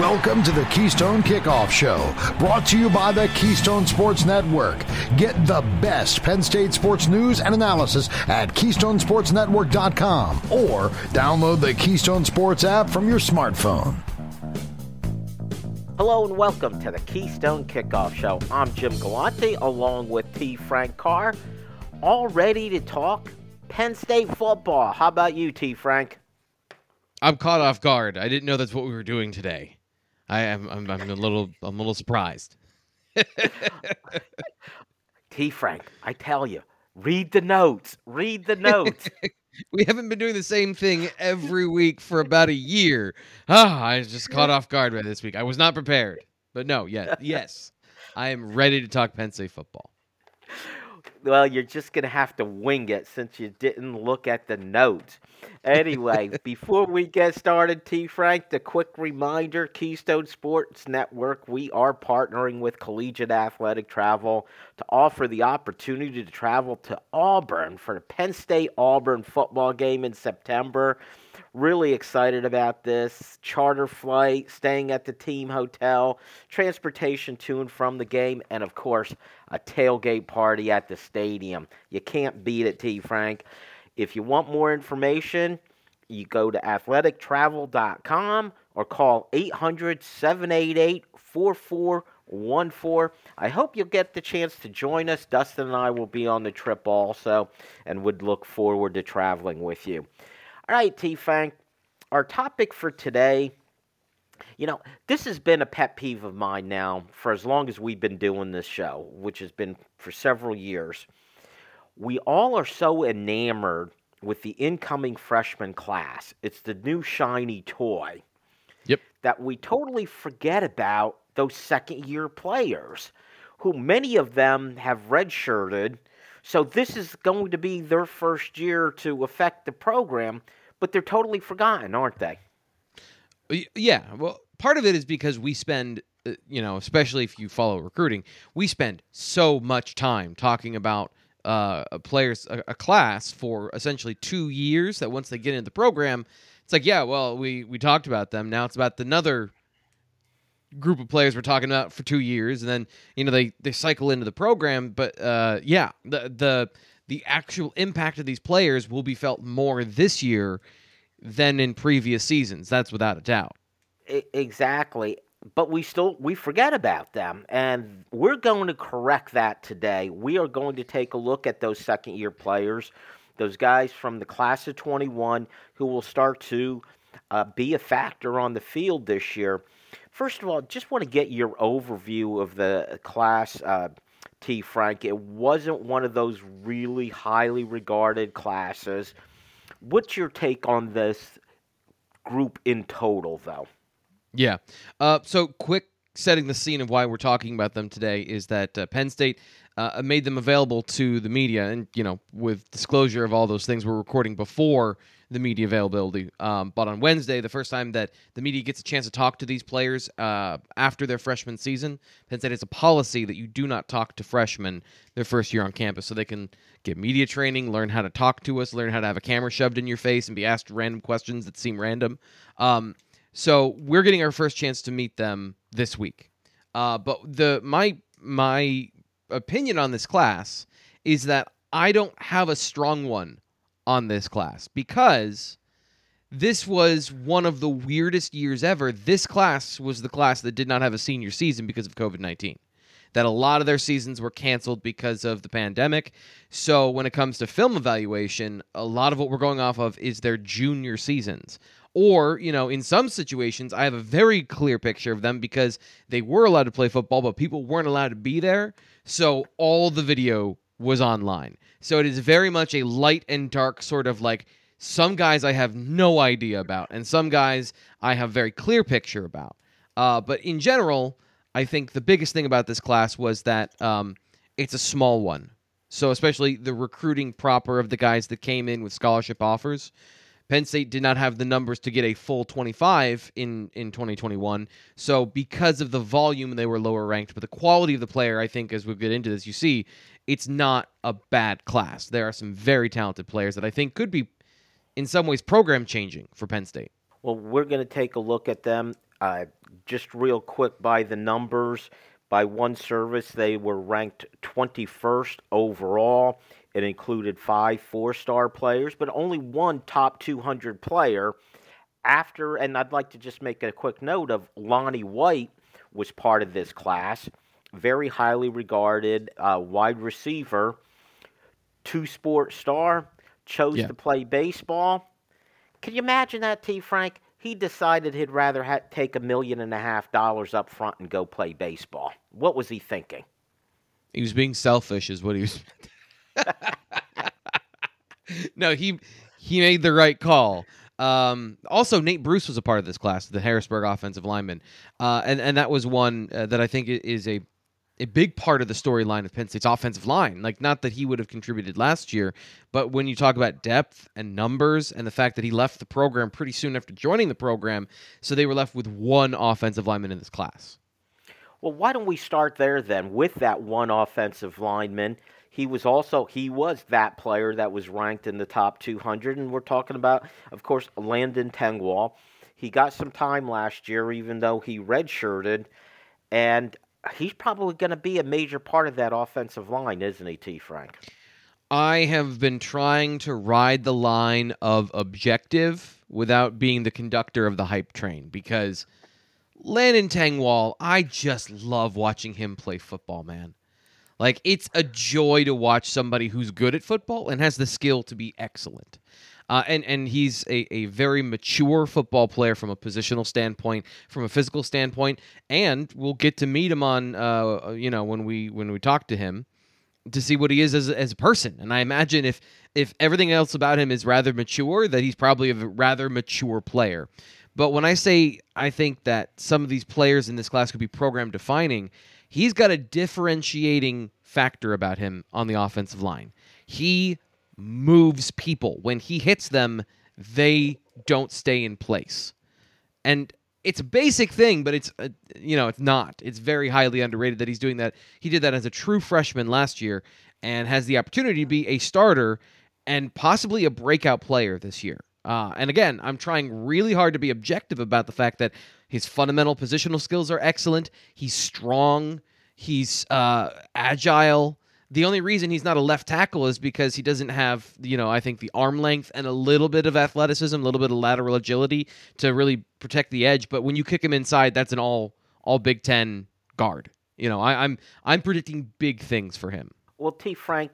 Welcome to the Keystone Kickoff Show, brought to you by the Keystone Sports Network. Get the best Penn State sports news and analysis at KeystonesportsNetwork.com or download the Keystone Sports app from your smartphone. Hello and welcome to the Keystone Kickoff Show. I'm Jim Galante along with T. Frank Carr, all ready to talk Penn State football. How about you, T. Frank? I'm caught off guard. I didn't know that's what we were doing today. I am. I'm, I'm a little. I'm a little surprised. T. Frank, I tell you, read the notes. Read the notes. we haven't been doing the same thing every week for about a year. Ah, I was just caught off guard by this week. I was not prepared. But no, yeah, yes, I am ready to talk Penn State football. Well, you're just going to have to wing it since you didn't look at the notes. Anyway, before we get started, T. Frank, the quick reminder Keystone Sports Network, we are partnering with Collegiate Athletic Travel to offer the opportunity to travel to Auburn for the Penn State Auburn football game in September. Really excited about this. Charter flight, staying at the team hotel, transportation to and from the game, and of course, a tailgate party at the stadium. You can't beat it, T. Frank. If you want more information, you go to athletictravel.com or call 800 788 4414. I hope you'll get the chance to join us. Dustin and I will be on the trip also and would look forward to traveling with you. All right, T Frank, our topic for today. You know, this has been a pet peeve of mine now for as long as we've been doing this show, which has been for several years. We all are so enamored with the incoming freshman class. It's the new shiny toy. Yep. That we totally forget about those second year players, who many of them have redshirted. So this is going to be their first year to affect the program, but they're totally forgotten, aren't they? Yeah. Well, part of it is because we spend, uh, you know, especially if you follow recruiting, we spend so much time talking about uh, players, a, a, class for essentially two years. That once they get into the program, it's like, yeah, well, we we talked about them. Now it's about another group of players we're talking about for two years, and then you know they they cycle into the program. But uh, yeah, the the the actual impact of these players will be felt more this year than in previous seasons. That's without a doubt. Exactly but we still we forget about them and we're going to correct that today we are going to take a look at those second year players those guys from the class of 21 who will start to uh, be a factor on the field this year first of all just want to get your overview of the class uh, t frank. It wasn't one of those really highly regarded classes. What's your take on this group in total though? Yeah. Uh, so, quick setting the scene of why we're talking about them today is that uh, Penn State uh, made them available to the media, and you know, with disclosure of all those things, we're recording before the media availability. Um, but on Wednesday, the first time that the media gets a chance to talk to these players uh, after their freshman season, Penn State has a policy that you do not talk to freshmen their first year on campus, so they can get media training, learn how to talk to us, learn how to have a camera shoved in your face, and be asked random questions that seem random. Um, so we're getting our first chance to meet them this week. Uh, but the my my opinion on this class is that I don't have a strong one on this class because this was one of the weirdest years ever. This class was the class that did not have a senior season because of COVID 19. That a lot of their seasons were canceled because of the pandemic. So, when it comes to film evaluation, a lot of what we're going off of is their junior seasons. Or, you know, in some situations, I have a very clear picture of them because they were allowed to play football, but people weren't allowed to be there. So all the video was online. So it is very much a light and dark sort of like some guys I have no idea about, and some guys I have very clear picture about. Uh, but in general, I think the biggest thing about this class was that um, it's a small one. So especially the recruiting proper of the guys that came in with scholarship offers. Penn State did not have the numbers to get a full 25 in in 2021. So because of the volume, they were lower ranked. But the quality of the player, I think, as we get into this, you see, it's not a bad class. There are some very talented players that I think could be, in some ways, program changing for Penn State. Well, we're going to take a look at them. Uh, just real quick by the numbers, by one service, they were ranked 21st overall. It included five four star players, but only one top 200 player. After, and I'd like to just make a quick note of Lonnie White was part of this class. Very highly regarded uh, wide receiver, two sport star, chose Yeah. to play baseball. Can you imagine that, T. Frank? He decided he'd rather ha- take a million and a half dollars up front and go play baseball. What was he thinking? He was being selfish, is what he was. no, he he made the right call. Um, also, Nate Bruce was a part of this class, the Harrisburg offensive lineman, uh, and and that was one uh, that I think is a a big part of the storyline of Penn State's offensive line. Like, not that he would have contributed last year, but when you talk about depth and numbers and the fact that he left the program pretty soon after joining the program, so they were left with one offensive lineman in this class. Well, why don't we start there then with that one offensive lineman? He was also he was that player that was ranked in the top 200, and we're talking about, of course, Landon Tengwall. He got some time last year, even though he redshirted, and he's probably going to be a major part of that offensive line, isn't he, T. Frank? I have been trying to ride the line of objective without being the conductor of the hype train because Landon Tengwall, I just love watching him play football, man. Like it's a joy to watch somebody who's good at football and has the skill to be excellent. Uh, and and he's a, a very mature football player from a positional standpoint, from a physical standpoint, and we'll get to meet him on uh, you know when we when we talk to him to see what he is as, as a person. And I imagine if if everything else about him is rather mature, that he's probably a rather mature player. But when I say I think that some of these players in this class could be program defining, he's got a differentiating factor about him on the offensive line. He moves people. When he hits them, they don't stay in place and it's a basic thing, but it's uh, you know it's not. It's very highly underrated that he's doing that. He did that as a true freshman last year, and has the opportunity to be a starter and possibly a breakout player this year. Uh, and again, I'm trying really hard to be objective about the fact that his fundamental positional skills are excellent. He's strong. He's uh, agile. The only reason he's not a left tackle is because he doesn't have, you know, I think the arm length and a little bit of athleticism, a little bit of lateral agility to really protect the edge. But when you kick him inside, that's an all all Big Ten guard. You know, I, I'm I'm predicting big things for him. Well, T. Frank,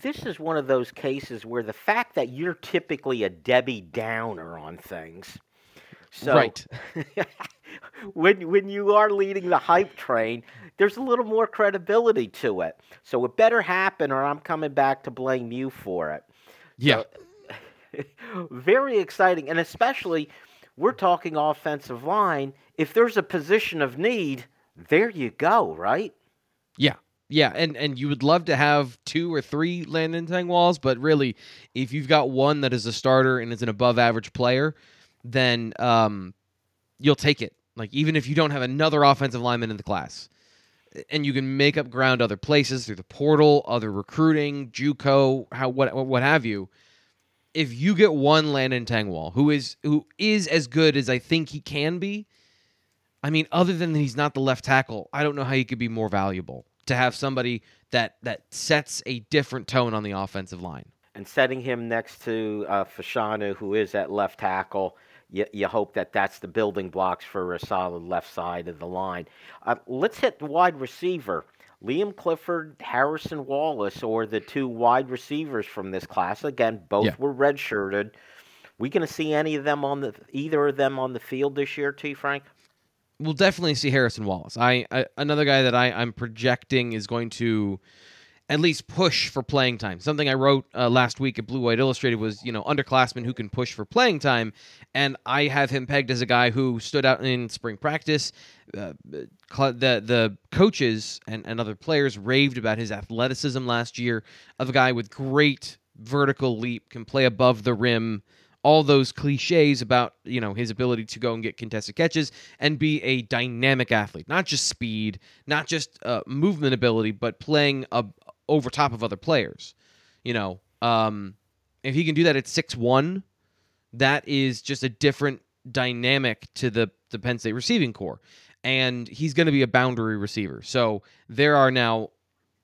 this is one of those cases where the fact that you're typically a Debbie Downer on things. So, right. when when you are leading the hype train, there's a little more credibility to it. So it better happen, or I'm coming back to blame you for it. Yeah. Very exciting, and especially we're talking offensive line. If there's a position of need, there you go, right? Yeah. Yeah, and and you would love to have two or three Landon Tengwalls, but really, if you've got one that is a starter and is an above average player, then um, you'll take it. Like even if you don't have another offensive lineman in the class, and you can make up ground other places through the portal, other recruiting, JUCO, how what what have you. If you get one Landon Tengwall who is who is as good as I think he can be, I mean, other than that he's not the left tackle, I don't know how he could be more valuable to have somebody that that sets a different tone on the offensive line. and setting him next to uh, Fashanu, who is at left tackle, you, you hope that that's the building blocks for a solid left side of the line. Uh, let's hit the wide receiver. Liam Clifford, Harrison Wallace, or the two wide receivers from this class. Again, both Yeah. were redshirted. We going to see any of them on the either of them on the field this year, T. Frank? We'll definitely see Harrison Wallace. I, I another guy that I, I'm projecting is going to at least push for playing time. Something I wrote uh, last week at Blue White Illustrated was, you know, underclassmen who can push for playing time, and I have him pegged as a guy who stood out in spring practice. Uh, the the coaches and, and other players raved about his athleticism last year of a guy with great vertical leap, can play above the rim, all those cliches about you know his ability to go and get contested catches and be a dynamic athlete, not just speed, not just uh, movement ability, but playing uh, over top of other players. You know, um, if he can do that at six one, that is just a different dynamic to the the Penn State receiving corps. and he's going to be a boundary receiver. So there are now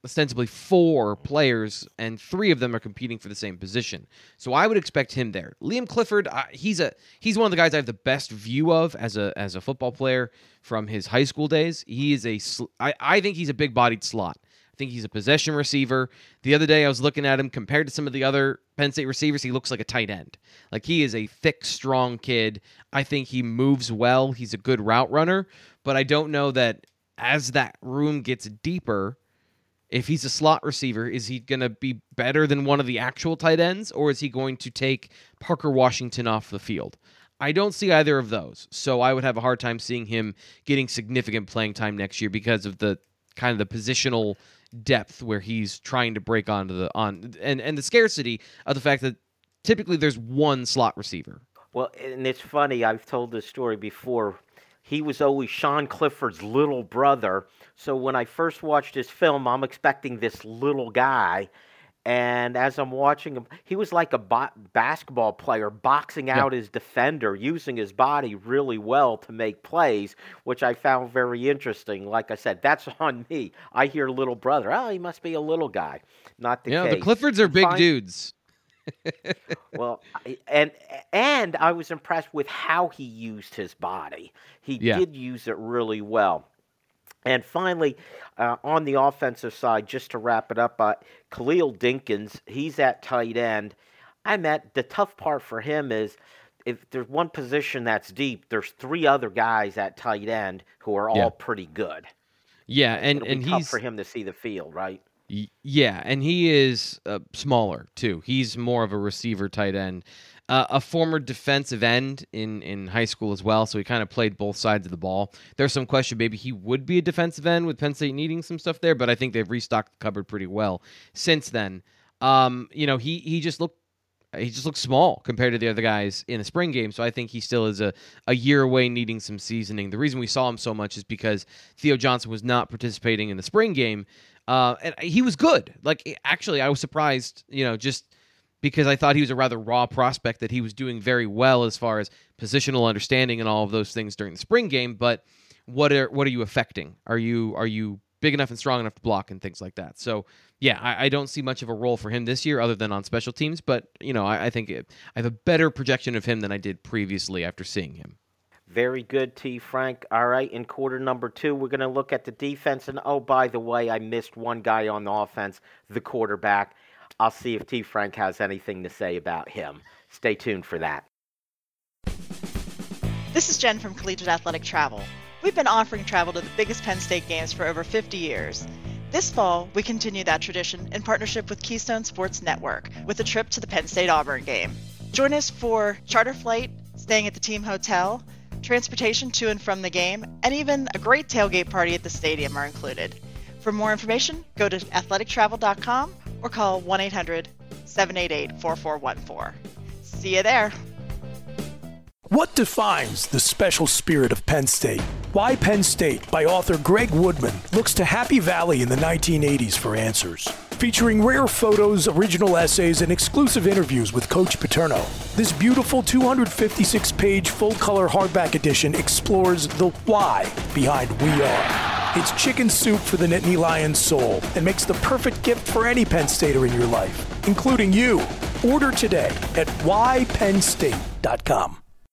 ostensibly four players, and three of them are competing for the same position. So I would expect him there. Liam Clifford, uh, he's a he's one of the guys I have the best view of as a as a football player from his high school days. He is a I, I think he's a big bodied slot. I think he's a possession receiver. The other day I was looking at him compared to some of the other Penn State receivers, he looks like a tight end. Like he is a thick, strong kid. I think he moves well. He's a good route runner, but I don't know that as that room gets deeper, if he's a slot receiver, is he going to be better than one of the actual tight ends, or is he going to take Parker Washington off the field? I don't see either of those. So I would have a hard time seeing him getting significant playing time next year because of the kind of the positional depth where he's trying to break onto the on and and the scarcity of the fact that typically there's one slot receiver. Well, and it's funny. I've told this story before. He was always Sean Clifford's little brother. So when I first watched his film, I'm expecting this little guy. And as I'm watching him, he was like a bo- basketball player boxing out his defender, using his body really well to make plays, which I found very interesting. Like I said, that's on me. I hear little brother. Oh, he must be a little guy. Not the yeah, case. the Cliffords are big dudes. Well, and and I was impressed with how he used his body. He yeah. did use it really well. And finally, uh, on the offensive side, just to wrap it up, uh, Khalil Dinkins, he's at tight end. I met the tough part for him is if there's one position that's deep, there's three other guys at tight end who are yeah. all pretty good. Yeah, and It'll and tough he's for him to see the field, right? Yeah, and he is uh, smaller too. He's more of a receiver tight end. Uh, a former defensive end in, in high school as well, so he kind of played both sides of the ball. There's some question maybe he would be a defensive end with Penn State needing some stuff there, but I think they've restocked the cupboard pretty well since then. Um, you know, he he just looked he just looks small compared to the other guys in the spring game. So I think he still is a, a year away needing some seasoning. The reason we saw him so much is because Theo Johnson was not participating in the spring game uh, and he was good. Like actually, I was surprised. You know, just because I thought he was a rather raw prospect that he was doing very well as far as positional understanding and all of those things during the spring game. But what are what are you affecting? Are you are you big enough and strong enough to block and things like that? So yeah, I, I don't see much of a role for him this year other than on special teams. But you know, I, I think it, I have a better projection of him than I did previously after seeing him. Very good, T. Frank. All right, in quarter number two, we're going to look at the defense. And oh, by the way, I missed one guy on the offense, the quarterback. I'll see if T. Frank has anything to say about him. Stay tuned for that. This is Jen from Collegiate Athletic Travel. We've been offering travel to the biggest Penn State games for over 50 years. This fall, we continue that tradition in partnership with Keystone Sports Network with a trip to the Penn State Auburn game. Join us for charter flight, staying at the team hotel, transportation to and from the game, and even a great tailgate party at the stadium are included. For more information, go to athletictravel.com or call 1 800 788 4414. See you there. What defines the special spirit of Penn State? Why Penn State by author Greg Woodman looks to Happy Valley in the 1980s for answers featuring rare photos, original essays, and exclusive interviews with Coach Paterno. This beautiful 256 page full color hardback edition explores the why behind We Are. It's chicken soup for the Nittany Lions soul and makes the perfect gift for any Penn Stater in your life, including you. Order today at whypennstate.com.